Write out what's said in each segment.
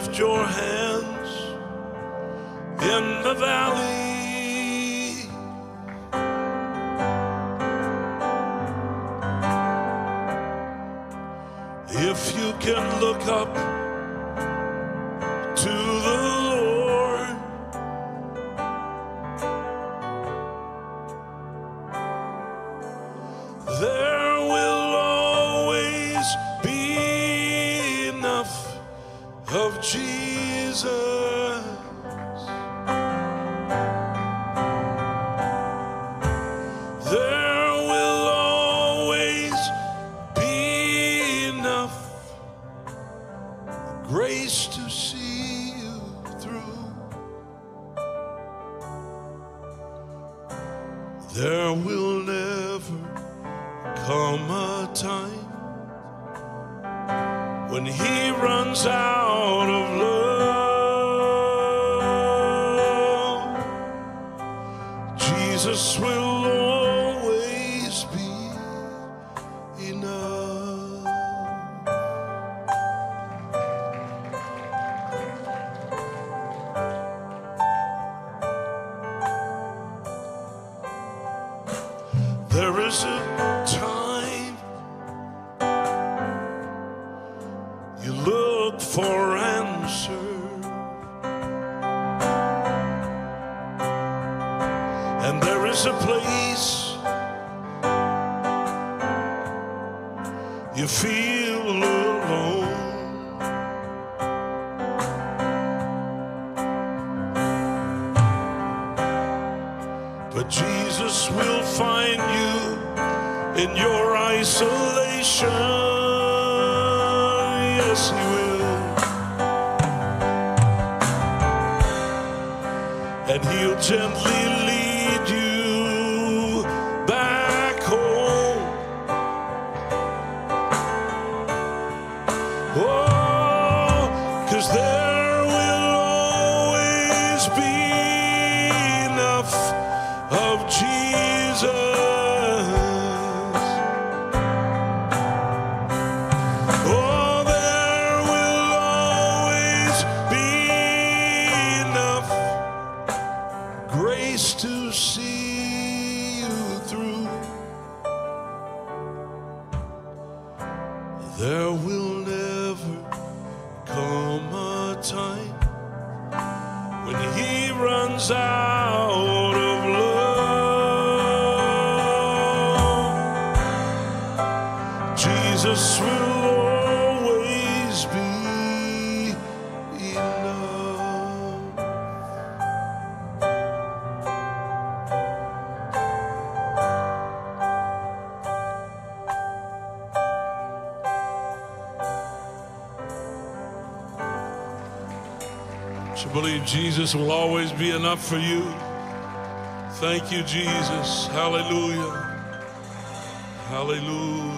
Lift your hands in the valley, if you can look up you feel alone. But Jesus will find you in your isolation. Yes, He will. And He'll gently To believe Jesus will always be enough for you. Thank you, Jesus. Hallelujah. Hallelujah.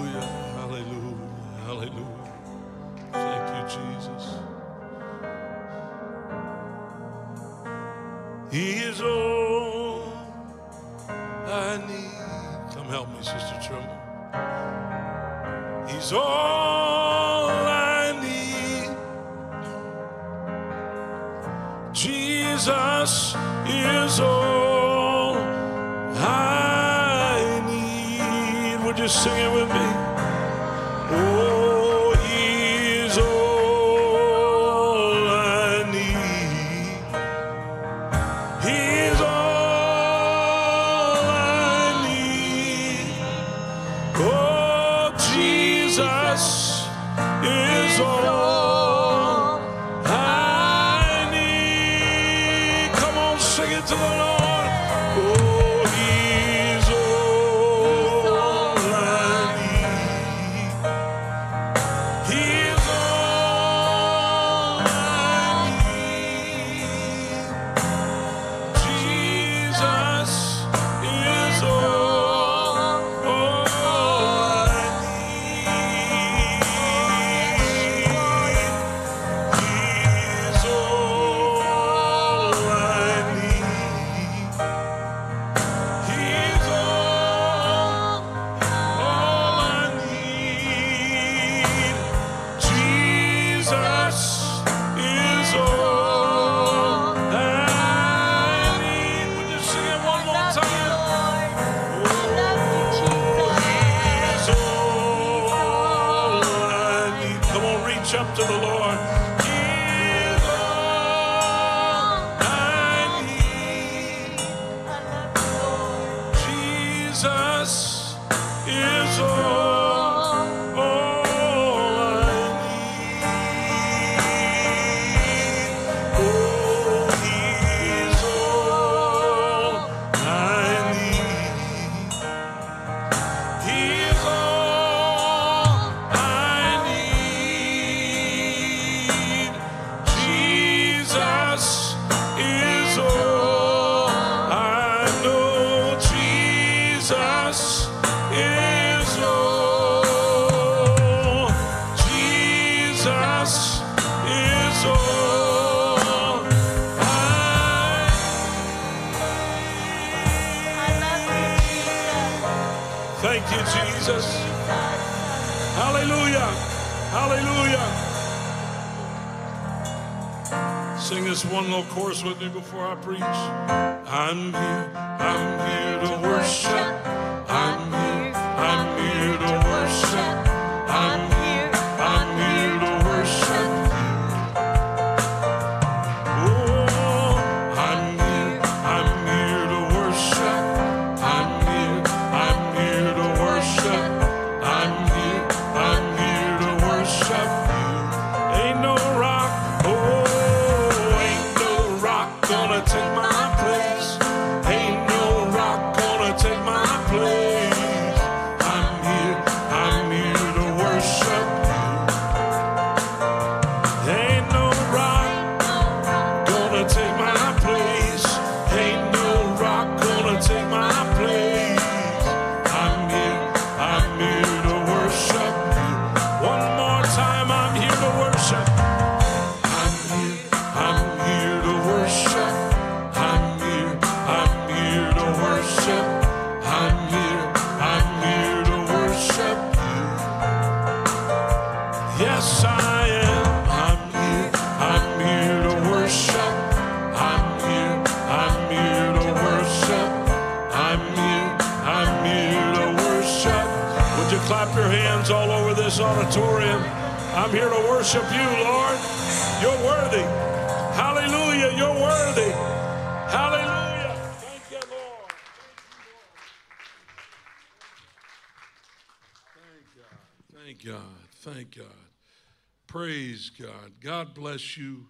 bless you.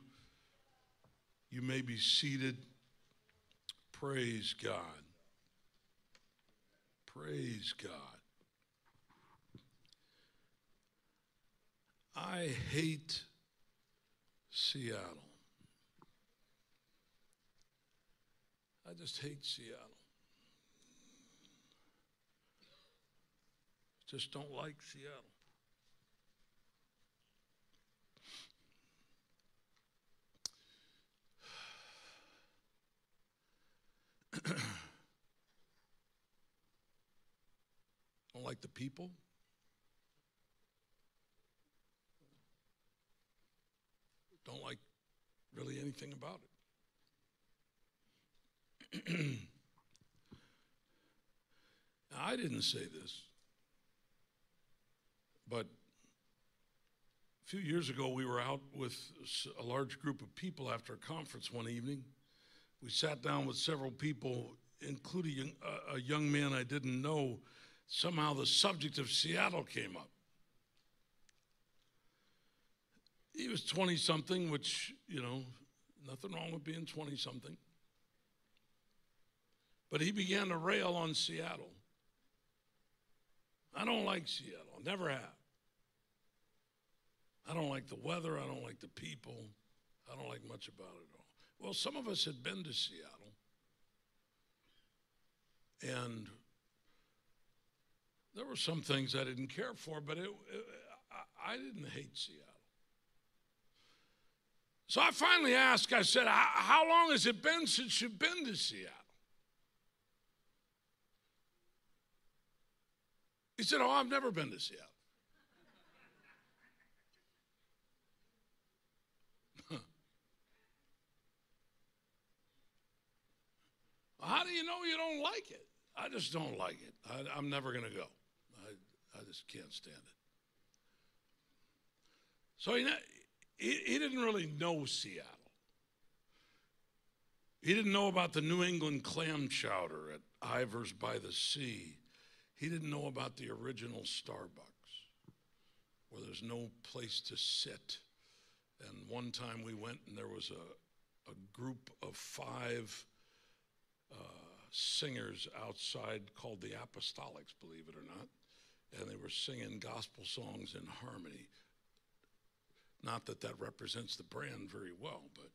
You may be seated. Praise God. Praise God. I hate Seattle. I just hate Seattle. Just don't like Seattle. I don't like the people. Don't like really anything about it. I didn't say this, but a few years ago we were out with a large group of people after a conference one evening. We sat down with several people, including a, a young man I didn't know. Somehow the subject of Seattle came up. He was 20 something, which, you know, nothing wrong with being 20 something. But he began to rail on Seattle. I don't like Seattle, never have. I don't like the weather, I don't like the people, I don't like much about it all. Well, some of us had been to Seattle. And there were some things I didn't care for, but it, it, I, I didn't hate Seattle. So I finally asked, I said, "How- How long has it been since you've been to Seattle? He said, Oh, I've never been to Seattle. How do you know you don't like it? I just don't like it. I, I'm never going to go. I, I just can't stand it. So he, he, he didn't really know Seattle. He didn't know about the New England clam chowder at Ivar's by the Sea. He didn't know about the original Starbucks, where there's no place to sit. And one time we went and there was a, a group of five singers outside called the Apostolics, believe it or not. And they were singing gospel songs in harmony. Not that that represents the brand very well, but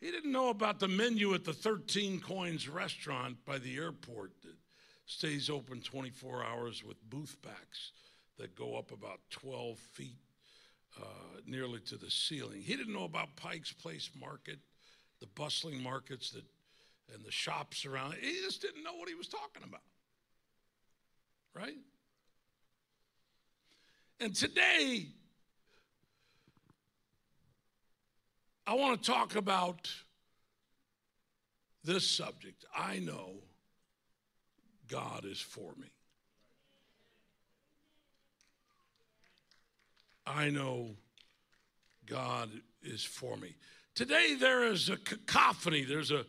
he didn't know about the menu at the 13 Coins restaurant by the airport that stays open 24 hours with booth backs that go up about 12 feet uh, nearly to the ceiling. He didn't know about Pike's Place Market, the bustling markets that and the shops around. He just didn't know what he was talking about. Right? And today, I want to talk about this subject. I know God is for me. I know God is for me. Today, there is a cacophony, there's a,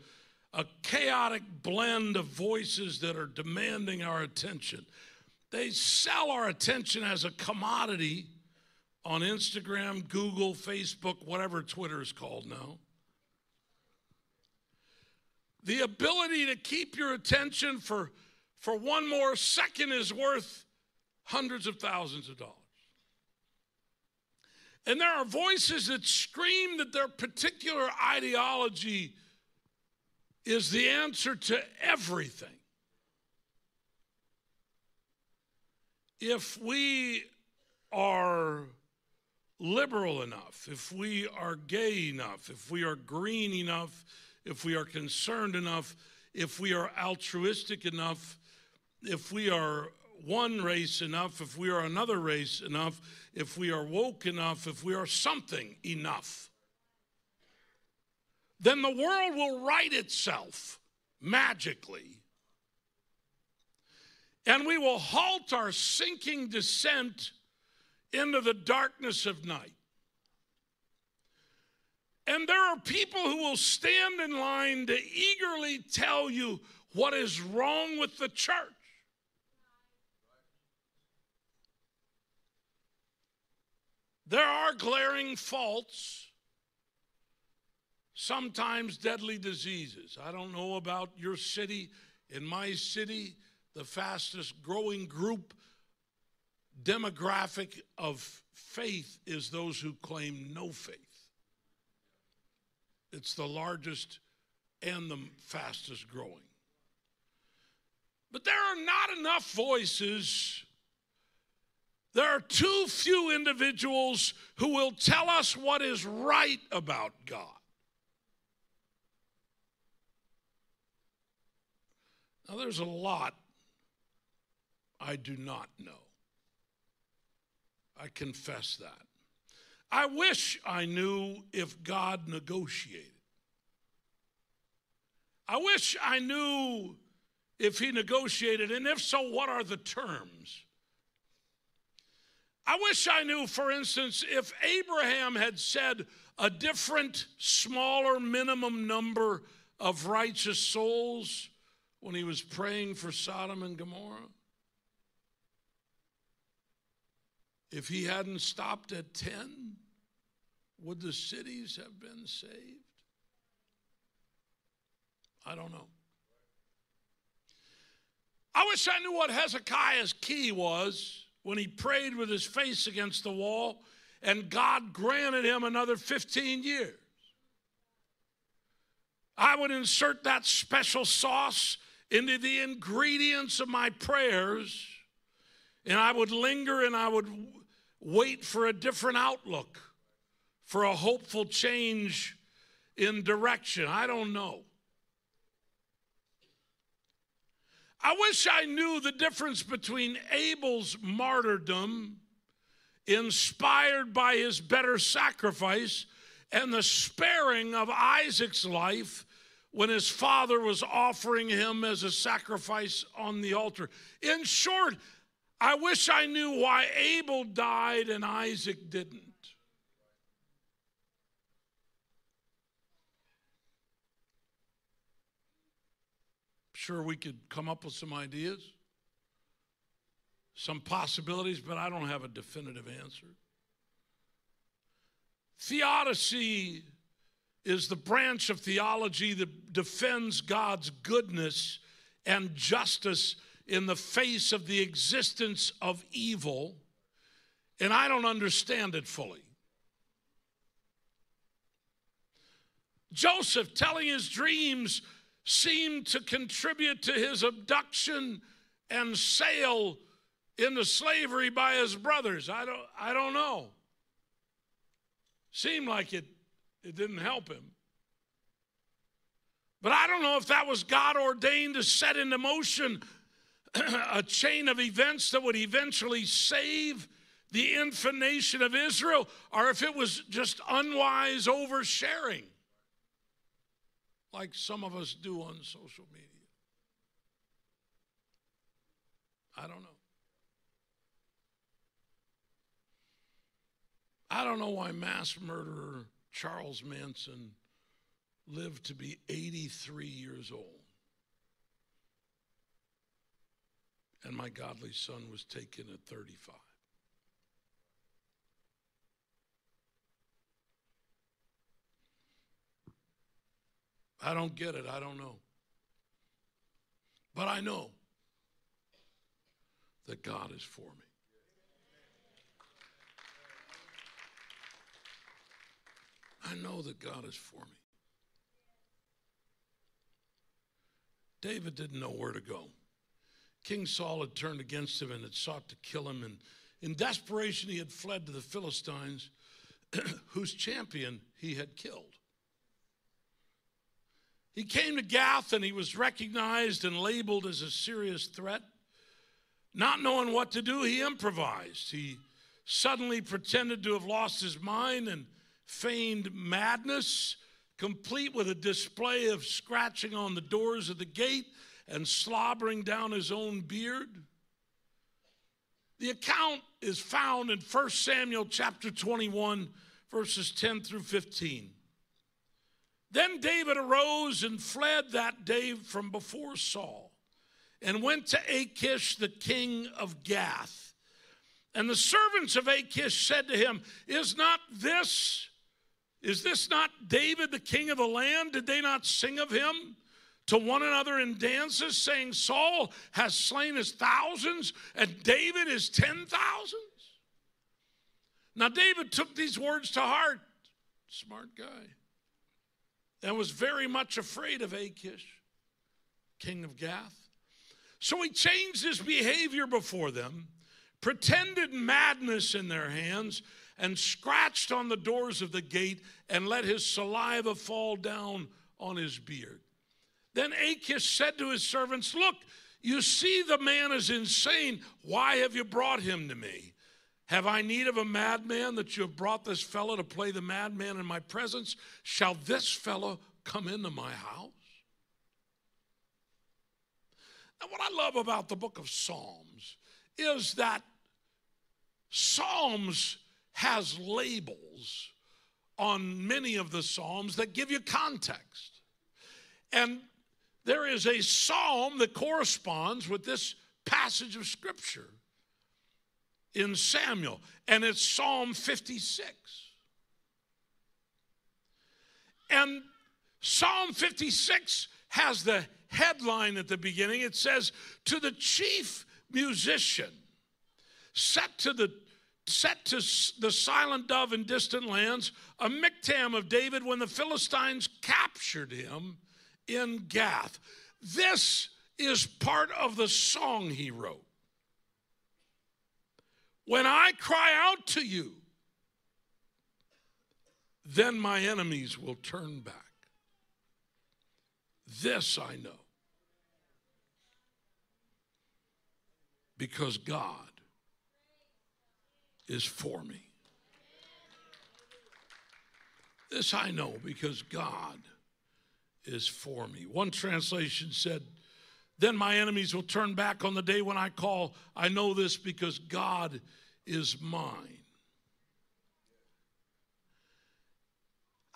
a chaotic blend of voices that are demanding our attention. They sell our attention as a commodity on Instagram, Google, Facebook, whatever Twitter is called now. The ability to keep your attention for, for one more second is worth hundreds of thousands of dollars. And there are voices that scream that their particular ideology is the answer to everything. If we are liberal enough, if we are gay enough, if we are green enough, if we are concerned enough, if we are altruistic enough, if we are one race enough, if we are another race enough, if we are woke enough, if we are something enough, then the world will right itself magically. And we will halt our sinking descent into the darkness of night. And there are people who will stand in line to eagerly tell you what is wrong with the church. There are glaring faults, sometimes deadly diseases. I don't know about your city. In my city, the fastest growing group demographic of faith is those who claim no faith. It's the largest and the fastest growing. But there are not enough voices. There are too few individuals who will tell us what is right about God. Now, there's a lot I do not know. I confess that. I wish I knew if God negotiated. I wish I knew if he negotiated, and if so, what are the terms? I wish I knew, for instance, if Abraham had said a different, smaller minimum number of righteous souls when he was praying for Sodom and Gomorrah. If he hadn't stopped at 10, would the cities have been saved? I don't know. I wish I knew what Hezekiah's key was when he prayed with his face against the wall and God granted him another 15 years. I would insert that special sauce into the ingredients of my prayers, and I would linger and I would wait for a different outlook, for a hopeful change in direction. I don't know. I wish I knew the difference between Abel's martyrdom, inspired by his better sacrifice, and the sparing of Isaac's life when his father was offering him as a sacrifice on the altar. In short, I wish I knew why Abel died and Isaac didn't. Sure, we could come up with some ideas, some possibilities, but I don't have a definitive answer. Theodicy is the branch of theology that defends God's goodness and justice in the face of the existence of evil, and I don't understand it fully. Joseph telling his dreams seemed to contribute to his abduction and sale into slavery by his brothers. I don't, I don't know. Seemed like it it didn't help him. But I don't know if that was God ordained to set into motion a chain of events that would eventually save the infant nation of Israel, or if it was just unwise oversharing, like some of us do on social media. I don't know. I don't know why mass murderer Charles Manson lived to be 83 years old. And my godly son was taken at 35. I don't get it. I don't know. But I know that God is for me. I know that God is for me. David didn't know where to go. King Saul had turned against him and had sought to kill him. And in desperation, he had fled to the Philistines, whose champion he had killed. He came to Gath and he was recognized and labeled as a serious threat. Not knowing what to do, he improvised. He suddenly pretended to have lost his mind and feigned madness, complete with a display of scratching on the doors of the gate and slobbering down his own beard. The account is found in 1 Samuel chapter 21, verses 10 through 15. Then David arose and fled that day from before Saul and went to Achish, the king of Gath. And the servants of Achish said to him, Is not this is this not David, the king of the land? Did they not sing of him to one another in dances, saying, Saul has slain his thousands and David his ten thousands? Now, David took these words to heart, smart guy, and was very much afraid of Achish, king of Gath. So he changed his behavior before them, pretended madness in their hands and scratched on the doors of the gate and let his saliva fall down on his beard. Then Achish said to his servants, Look, You see, the man is insane. Why have you brought him to me? Have I need of a madman that you have brought this fellow to play the madman in my presence? Shall this fellow come into my house? Now, what I love about the book of Psalms is that Psalms has labels on many of the Psalms that give you context. And there is a psalm that corresponds with this passage of Scripture in Samuel, and it's Psalm 56. And Psalm 56 has the headline at the beginning. It says, To the chief musician, set to the set to the silent dove in distant lands, a miktam of David when the Philistines captured him in Gath. This is part of the song he wrote. When I cry out to you, then my enemies will turn back. This I know. Because God is for me. This I know because God is for me. One translation said, Then my enemies will turn back on the day when I call. I know this because God is mine.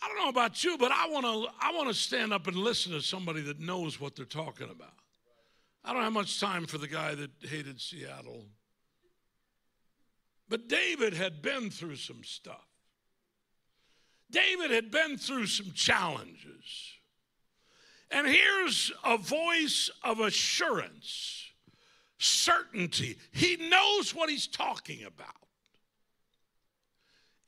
I don't know about you, but I want to I want to stand up and listen to somebody that knows what they're talking about. I don't have much time for the guy that hated Seattle. But David had been through some stuff. David had been through some challenges. And here's a voice of assurance, certainty. He knows what he's talking about.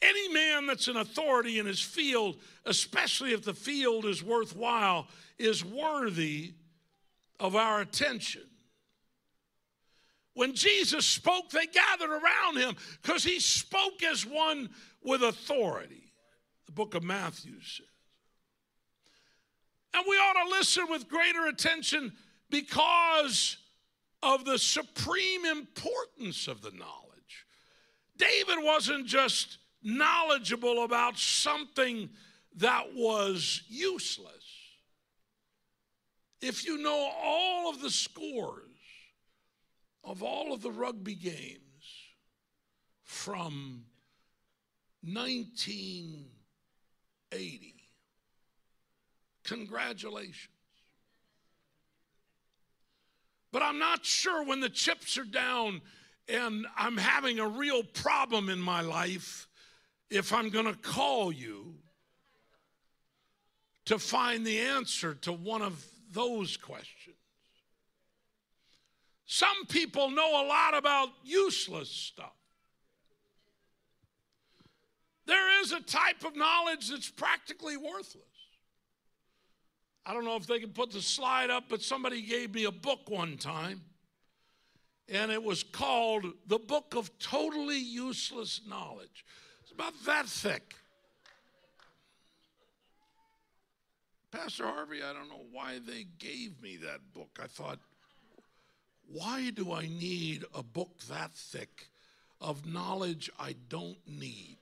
Any man that's an authority in his field, especially if the field is worthwhile, is worthy of our attention. When Jesus spoke, they gathered around him because he spoke as one with authority. The book of Matthew says. And we ought to listen with greater attention because of the supreme importance of the knowledge. David wasn't just knowledgeable about something that was useless. If you know all of the scores of all of the rugby games from 1980, Congratulations. But I'm not sure when the chips are down and I'm having a real problem in my life if I'm going to call you to find the answer to one of those questions. Some people know a lot about useless stuff. There is a type of knowledge that's practically worthless. I don't know if they can put the slide up, but somebody gave me a book one time, and it was called The Book of Totally Useless Knowledge. It's about that thick. Pastor Harvey, I don't know why they gave me that book. I thought, why do I need a book that thick of knowledge I don't need?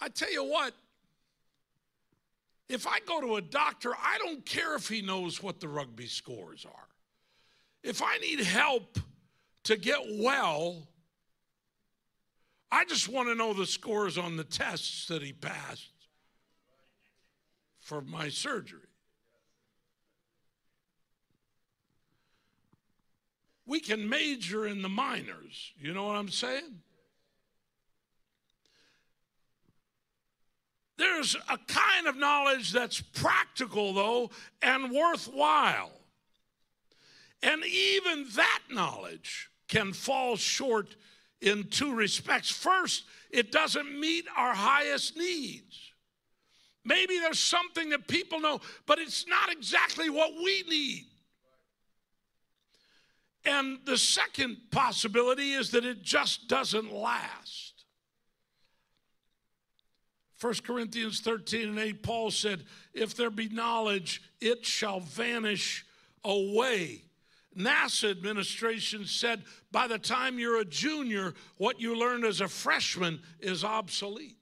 I tell you what, if I go to a doctor, I don't care if he knows what the rugby scores are. If I need help to get well, I just want to know the scores on the tests that he passed for my surgery. We can major in the minors. You know what I'm saying? There's a kind of knowledge that's practical, though, and worthwhile. And even that knowledge can fall short in two respects. First, it doesn't meet our highest needs. Maybe there's something that people know, but it's not exactly what we need. And the second possibility is that it just doesn't last. 1 Corinthians 13 and 8, Paul said, If there be knowledge, it shall vanish away. NASA administration said, by the time you're a junior, what you learned as a freshman is obsolete.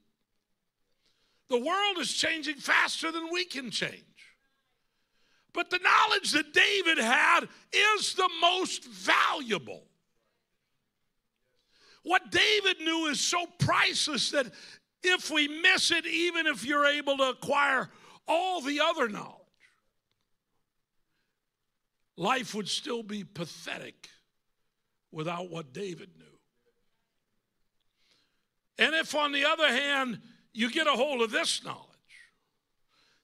The world is changing faster than we can change. But the knowledge that David had is the most valuable. What David knew is so priceless that if we miss it, even if you're able to acquire all the other knowledge, life would still be pathetic without what David knew. And if, on the other hand, you get a hold of this knowledge,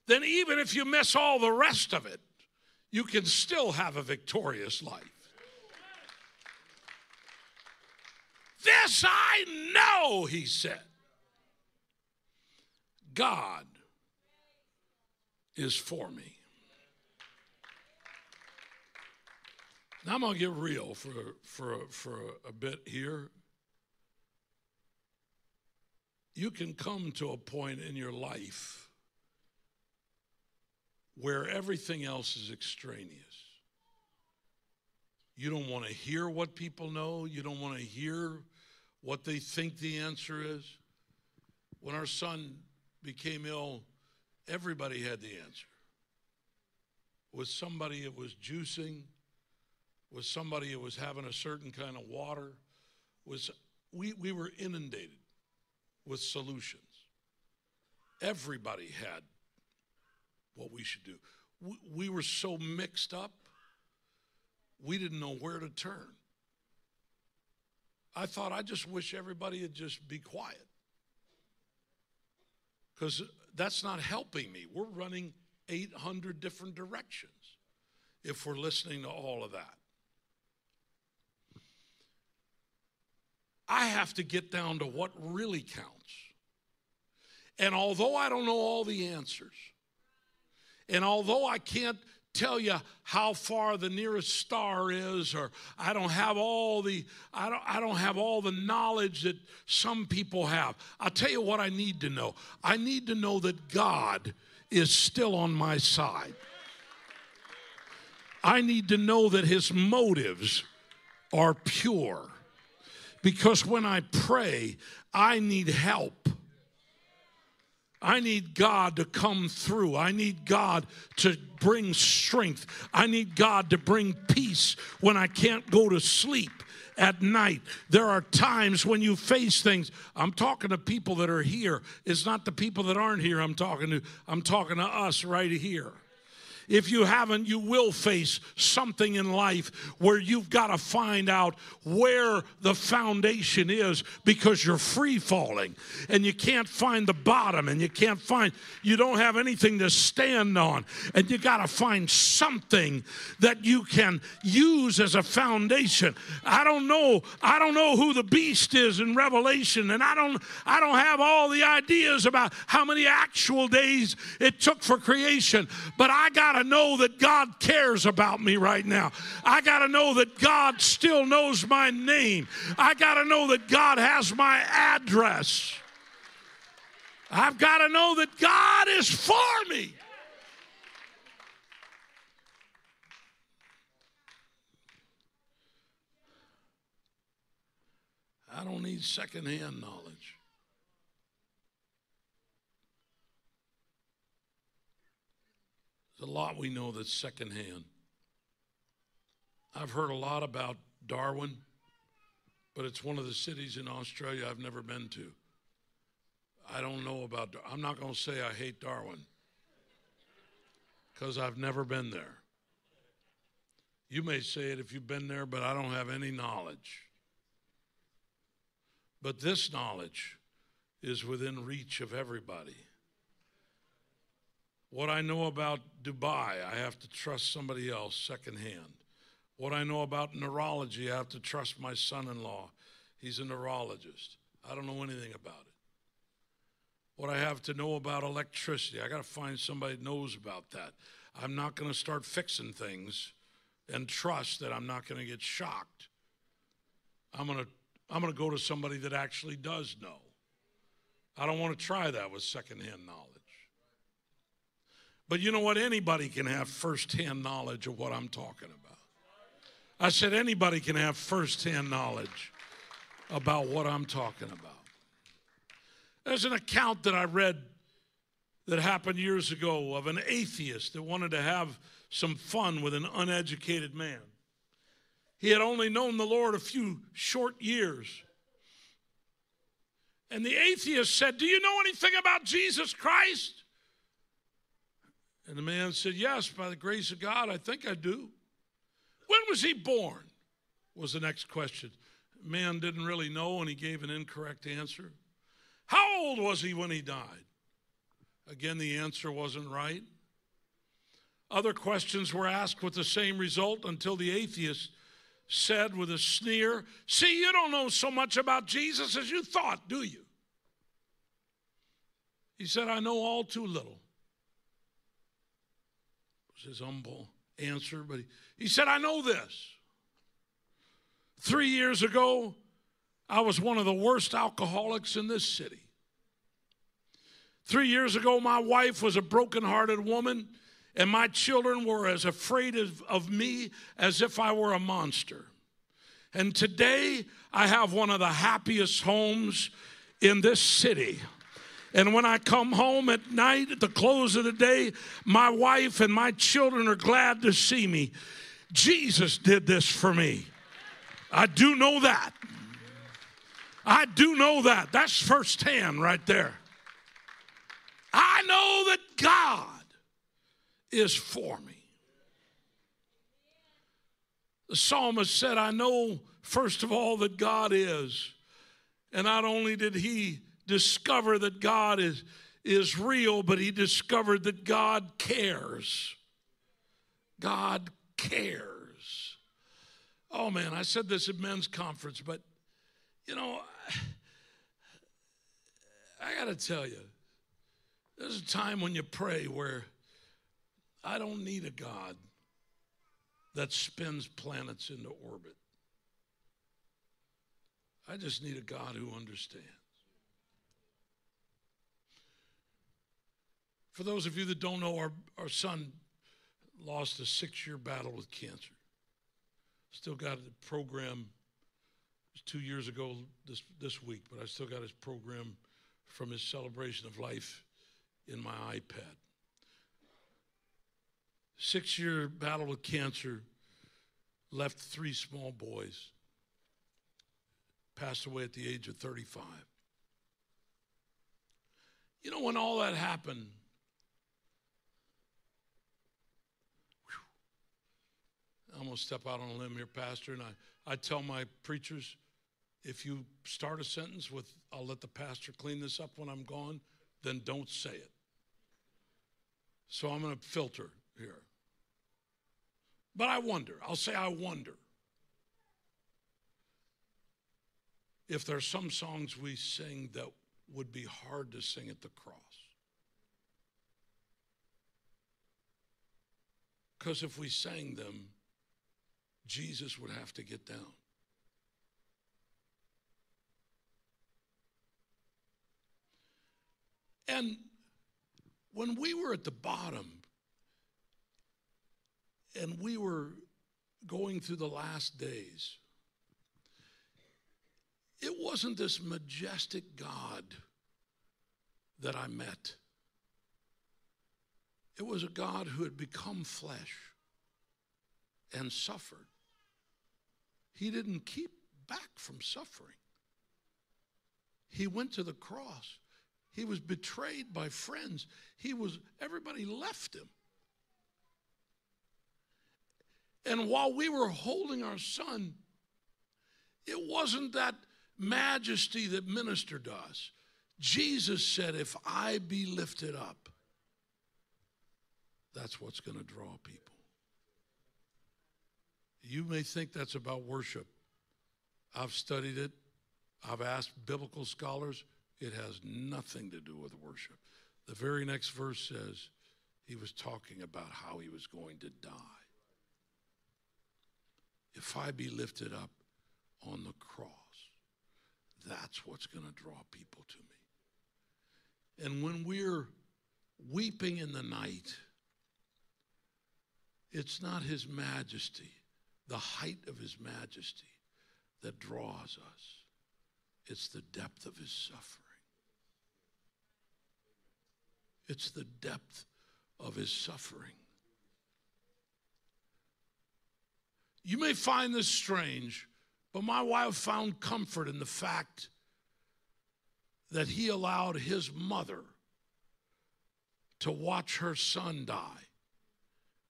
then even if you miss all the rest of it, you can still have a victorious life. This I know, he said. God is for me. Now I'm going to get real for, for, for a bit here. You can come to a point in your life where everything else is extraneous. You don't want to hear what people know, you don't want to hear what they think the answer is. When our son became ill, everybody had the answer. Was somebody it was juicing? Was somebody it was having a certain kind of water? Was we, we were inundated with solutions. Everybody had what we should do. We, we were so mixed up, we didn't know where to turn. I thought I just wish everybody would just be quiet because that's not helping me. We're running 800 different directions if we're listening to all of that. I have to get down to what really counts. And although I don't know all the answers, and although I can't tell you how far the nearest star is or I don't have all the I don't I don't have all the knowledge that some people have. I'll tell you what I need to know. I need to know that God is still on my side. I need to know that his motives are pure. Because when I pray, I need help. I need God to come through. I need God to bring strength. I need God to bring peace when I can't go to sleep at night. There are times when you face things. I'm talking to people that are here. It's not the people that aren't here I'm talking to. I'm talking to us right here. If you haven't, you will face something in life where you've got to find out where the foundation is because you're free falling and you can't find the bottom and you can't find, you don't have anything to stand on. And you got to find something that you can use as a foundation. I don't know, I don't know who the beast is in Revelation, and I don't, I don't have all the ideas about how many actual days it took for creation, but I got to know that God cares about me right now. I got to know that God still knows my name. I got to know that God has my address. I've got to know that God is for me. I don't need secondhand knowledge. There's a lot we know that's secondhand. I've heard a lot about Darwin, but it's one of the cities in Australia I've never been to. I don't know about, I'm not going to say I hate Darwin because I've never been there. You may say it if you've been there, but I don't have any knowledge. But this knowledge is within reach of everybody. What I know about Dubai, I have to trust somebody else secondhand. What I know about neurology, I have to trust my son in law. He's a neurologist. I don't know anything about it. What I have to know about electricity, I got to find somebody that knows about that. I'm not going to start fixing things and trust that I'm not going to get shocked. I'm going to I'm going to go to somebody that actually does know. I don't want to try that with secondhand knowledge. But you know what? Anybody can have firsthand knowledge of what I'm talking about. I said anybody can have firsthand knowledge about what I'm talking about. There's an account that I read that happened years ago of an atheist that wanted to have some fun with an uneducated man. He had only known the Lord a few short years. And the atheist said, Do you know anything about Jesus Christ? And the man said, Yes, by the grace of God, I think I do. When was he born? Was the next question. Man didn't really know, and he gave an incorrect answer. How old was he when he died? Again, the answer wasn't right. Other questions were asked with the same result until the atheist said with a sneer, See, you don't know so much about Jesus as you thought, do you? He said, I know all too little. Was his humble answer, but he, he said, I know this. Three years ago, I was one of the worst alcoholics in this city. Three years ago, my wife was a broken-hearted woman, and my children were as afraid of, of me as if I were a monster. And today, I have one of the happiest homes in this city. And when I come home at night, at the close of the day, my wife and my children are glad to see me. Jesus did this for me. I do know that. I do know that. That's firsthand right there. I know that God is for me. The psalmist said, I know, first of all, that God is. And not only did he discover that God is, is real, but he discovered that God cares. God cares. Oh man, I said this at men's conference, but you know, I got to tell you, there's a time when you pray where I don't need a God that spins planets into orbit. I just need a God who understands. For those of you that don't know, our, our son lost a six year battle with cancer. Still got a program. It was two years ago this, this week, but I still got his program from his celebration of life in my iPad. Six year battle with cancer left three small boys, passed away at the age of 35. You know, when all that happened, I'm going to step out on a limb here, Pastor, and I, I tell my preachers if you start a sentence with, I'll let the pastor clean this up when I'm gone, then don't say it. So I'm going to filter here. But I wonder, I'll say, I wonder if there's some songs we sing that would be hard to sing at the cross. Because if we sang them, Jesus would have to get down. And when we were at the bottom and we were going through the last days, it wasn't this majestic God that I met. It was a God who had become flesh and suffered. He didn't keep back from suffering. He went to the cross. He was betrayed by friends. He was, everybody left him. And while we were holding our son, it wasn't that majesty that ministered us. Jesus said, If I be lifted up, that's what's going to draw people. You may think that's about worship. I've studied it, I've asked biblical scholars. It has nothing to do with worship. The very next verse says he was talking about how he was going to die. If I be lifted up on the cross, that's what's going to draw people to me. And when we're weeping in the night, it's not his majesty, the height of his majesty, that draws us, it's the depth of his suffering. It's the depth of his suffering. You may find this strange, but my wife found comfort in the fact that he allowed his mother to watch her son die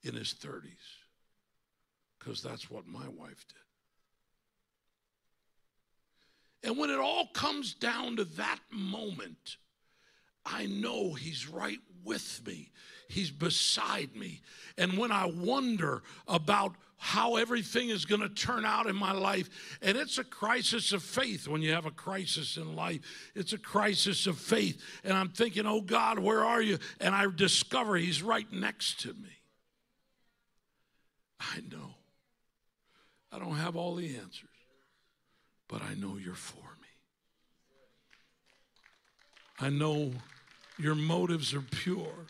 in his 30s, because that's what my wife did. And when it all comes down to that moment, I know He's right with me. He's beside me. And when I wonder about how everything is going to turn out in my life, and it's a crisis of faith when you have a crisis in life, it's a crisis of faith. And I'm thinking, oh God, where are you? And I discover He's right next to me. I know. I don't have all the answers, but I know you're for me. I know your motives are pure.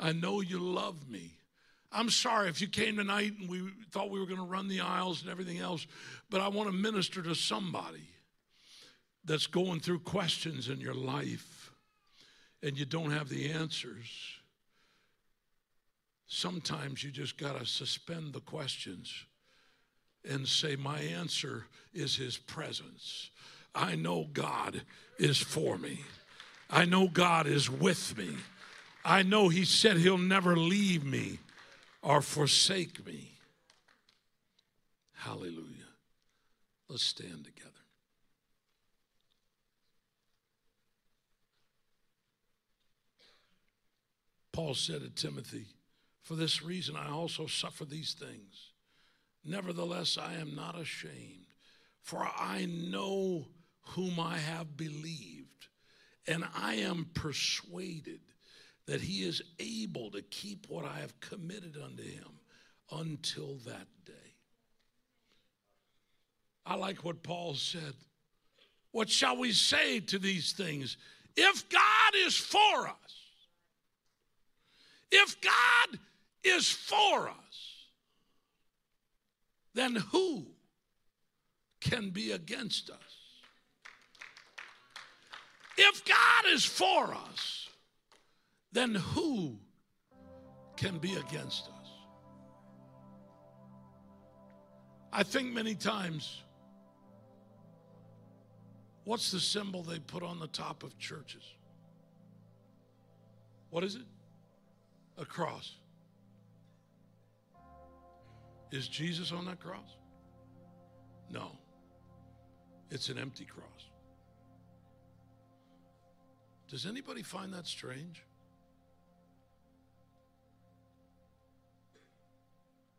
I know you love me. I'm sorry if you came tonight and we thought we were going to run the aisles and everything else, but I want to minister to somebody that's going through questions in your life and you don't have the answers. Sometimes you just got to suspend the questions and say, My answer is His presence. I know God is for me. I know God is with me. I know He said He'll never leave me or forsake me. Hallelujah. Let's stand together. Paul said to Timothy, For this reason I also suffer these things. Nevertheless, I am not ashamed, for I know whom I have believed, and I am persuaded that he is able to keep what I have committed unto him until that day. I like what Paul said. What shall we say to these things? If God is for us, if God is for us, then who can be against us? If God is for us, then who can be against us? I think many times, what's the symbol they put on the top of churches? What is it? A cross. Is Jesus on that cross? No. It's an empty cross. Does anybody find that strange?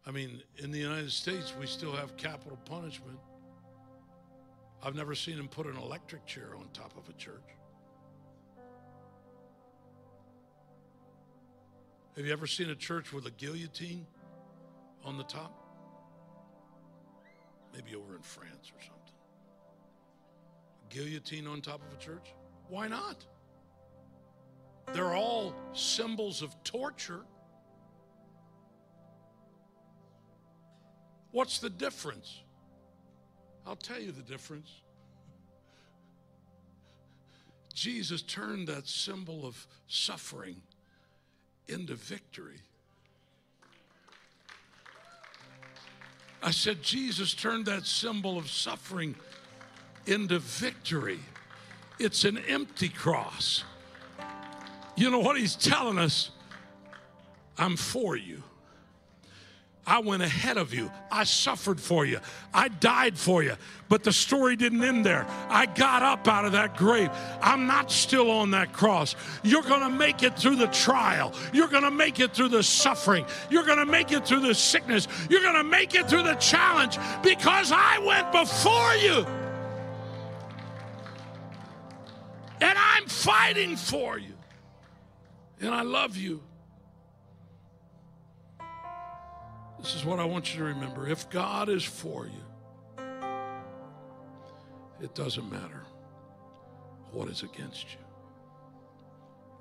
I mean, in the United States, we still have capital punishment. I've never seen him put an electric chair on top of a church. Have you ever seen a church with a guillotine on the top? Maybe over in France or something. A guillotine on top of a church? Why not? They're all symbols of torture. What's the difference? I'll tell you the difference. Jesus turned that symbol of suffering into victory. I said, Jesus turned that symbol of suffering into victory. It's an empty cross. You know what he's telling us? I'm for you. I went ahead of you. I suffered for you. I died for you. But the story didn't end there. I got up out of that grave. I'm not still on that cross. You're going to make it through the trial. You're going to make it through the suffering. You're going to make it through the sickness. You're going to make it through the challenge because I went before you. And I'm fighting for you. And I love you. This is what I want you to remember. If God is for you, it doesn't matter what is against you.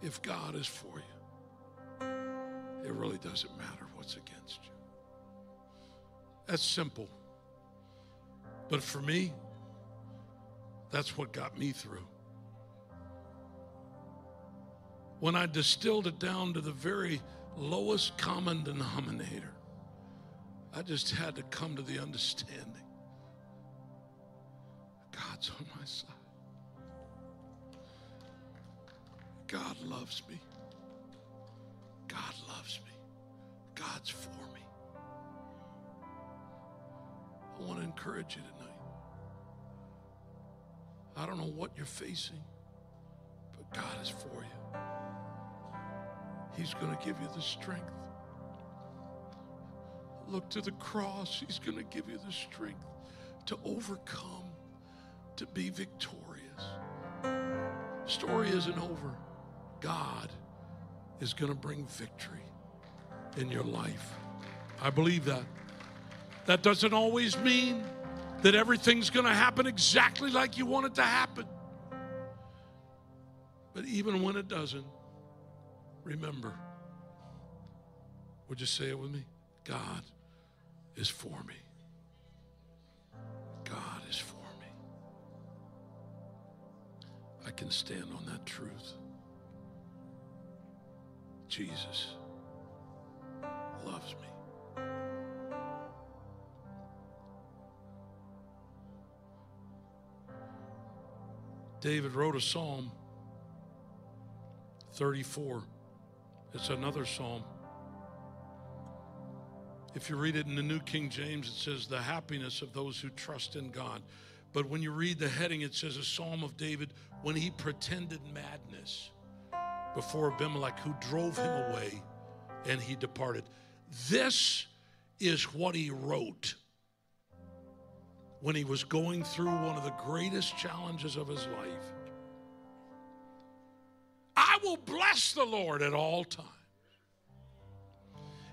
If God is for you, it really doesn't matter what's against you. That's simple. But for me, that's what got me through. When I distilled it down to the very lowest common denominator, I just had to come to the understanding God's on my side. God loves me. God loves me. God's for me. I want to encourage you tonight. I don't know what you're facing, but God is for you. He's going to give you the strength. Look to the cross. He's going to give you the strength to overcome, to be victorious. Story isn't over. God is going to bring victory in your life. I believe that. That doesn't always mean that everything's going to happen exactly like you want it to happen. But even when it doesn't, remember. Would you say it with me? God is for me. God is for me. I can stand on that truth. Jesus loves me. David wrote a psalm 34. It's another psalm. If you read it in the New King James, it says, The happiness of those who trust in God. But when you read the heading, it says, A psalm of David when he pretended madness before Abimelech, who drove him away and he departed. This is what he wrote when he was going through one of the greatest challenges of his life. I will bless the Lord at all times.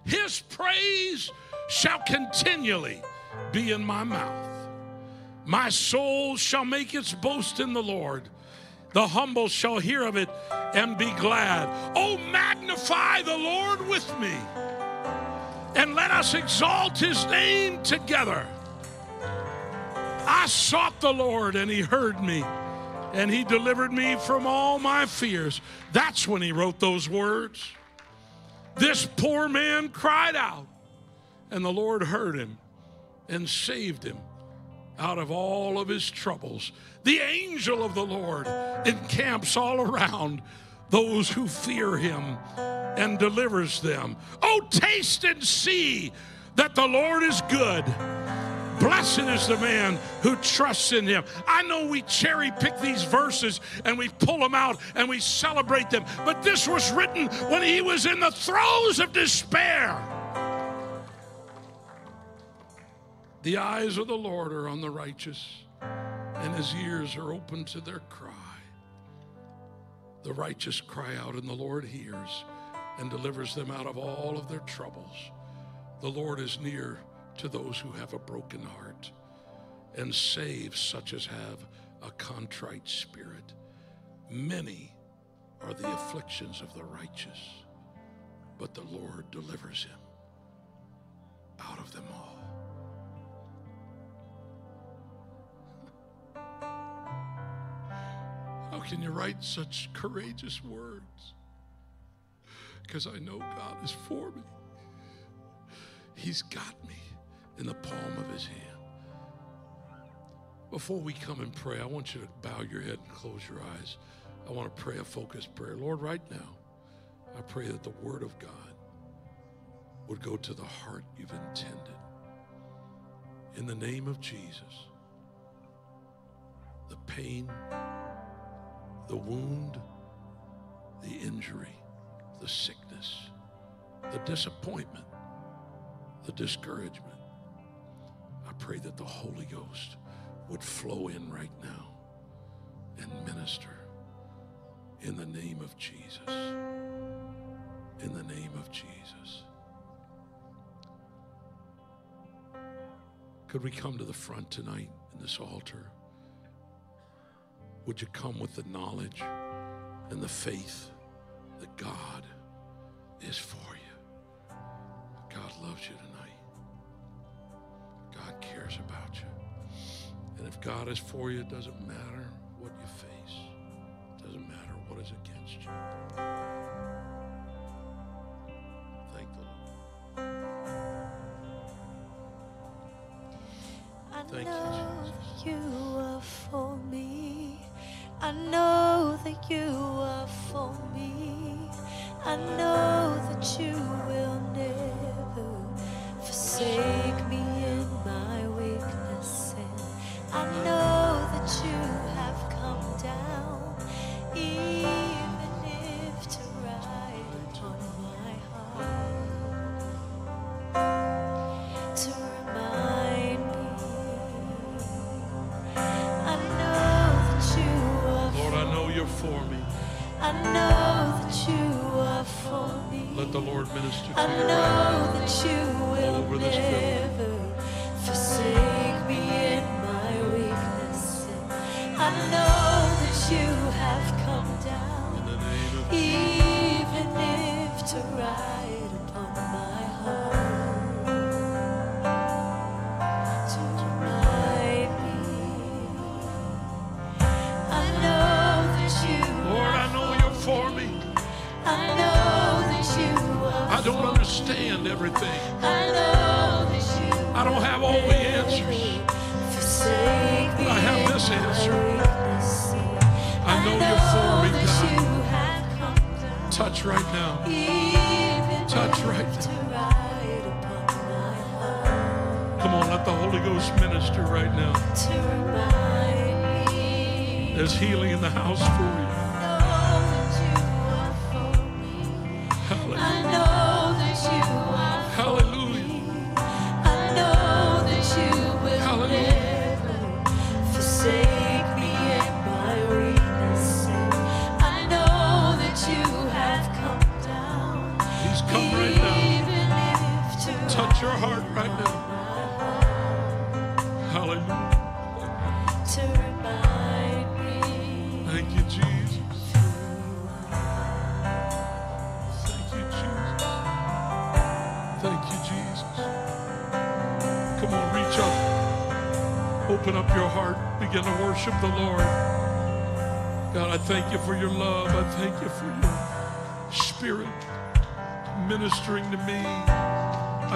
His praise shall continually be in my mouth. My soul shall make its boast in the Lord. The humble shall hear of it and be glad. Oh, magnify the Lord with me, and let us exalt his name together. I sought the Lord, and he heard me, and he delivered me from all my fears. That's when he wrote those words. This poor man cried out, and the Lord heard him and saved him out of all of his troubles. The angel of the Lord encamps all around those who fear him and delivers them. Oh, taste and see that the Lord is good. Blessed is the man who trusts in him. I know we cherry pick these verses and we pull them out and we celebrate them, but this was written when he was in the throes of despair. The eyes of the Lord are on the righteous, and his ears are open to their cry. The righteous cry out, and the Lord hears and delivers them out of all of their troubles. The Lord is near to those who have a broken heart and saves such as have a contrite spirit. Many are the afflictions of the righteous, but the Lord delivers him out of them all. How can you write such courageous words? Because I know God is for me. He's got me in the palm of his hand. Before we come and pray, I want you to bow your head and close your eyes. I want to pray a focused prayer. Lord, right now, I pray that the word of God would go to the heart you've intended. In the name of Jesus, the pain, the wound, the injury, the sickness, the disappointment, the discouragement pray that the Holy Ghost would flow in right now and minister in the name of Jesus. In the name of Jesus. Could we come to the front tonight in this altar? Would you come with the knowledge and the faith that God is for you? God loves you tonight cares about you. And if God is for you, it doesn't matter what you face, it doesn't matter what is against you. Thank the Lord. I know you, you are for me. I know that you are for me. I know that you will never forsake. Touch right now. Touch right now. Come on, let the Holy Ghost minister right now. There's healing in the house for you.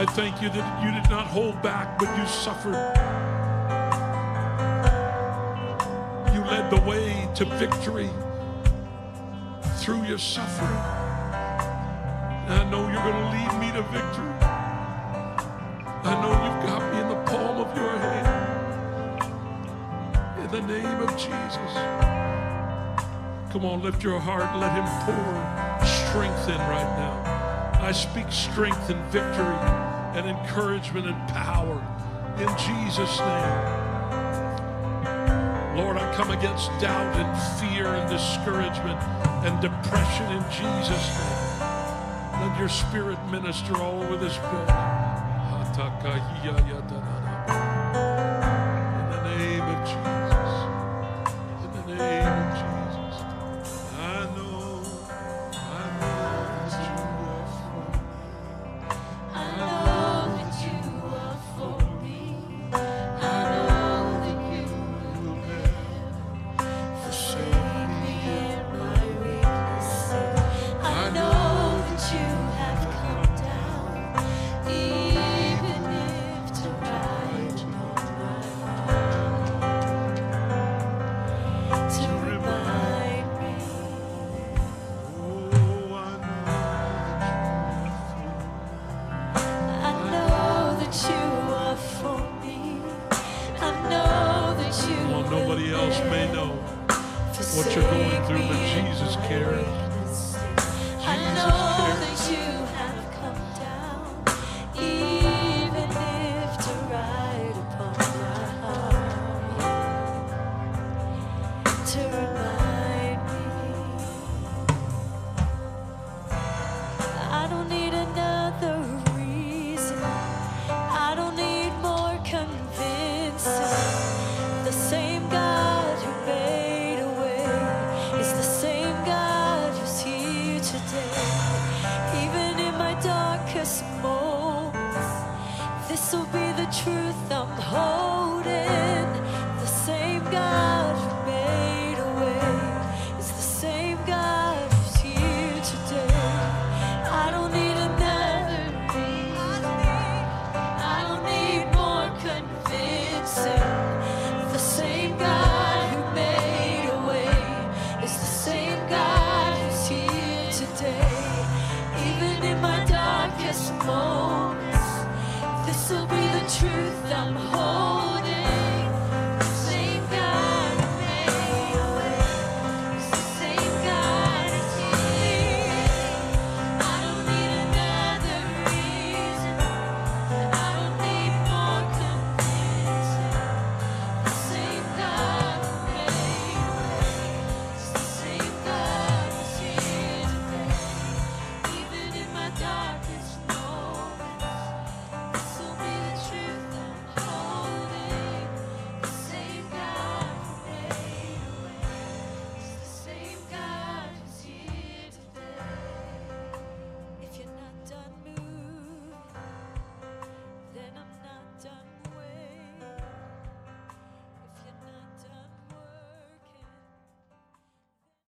I thank you that you did not hold back, but you suffered. You led the way to victory through your suffering. And I know you're going to lead me to victory. I know you've got me in the palm of your hand. In the name of Jesus. Come on, lift your heart. Let him pour strength in right now. I speak strength and victory and encouragement and power in Jesus' name. Lord, I come against doubt and fear and discouragement and depression in Jesus' name. Let your spirit minister all over this building.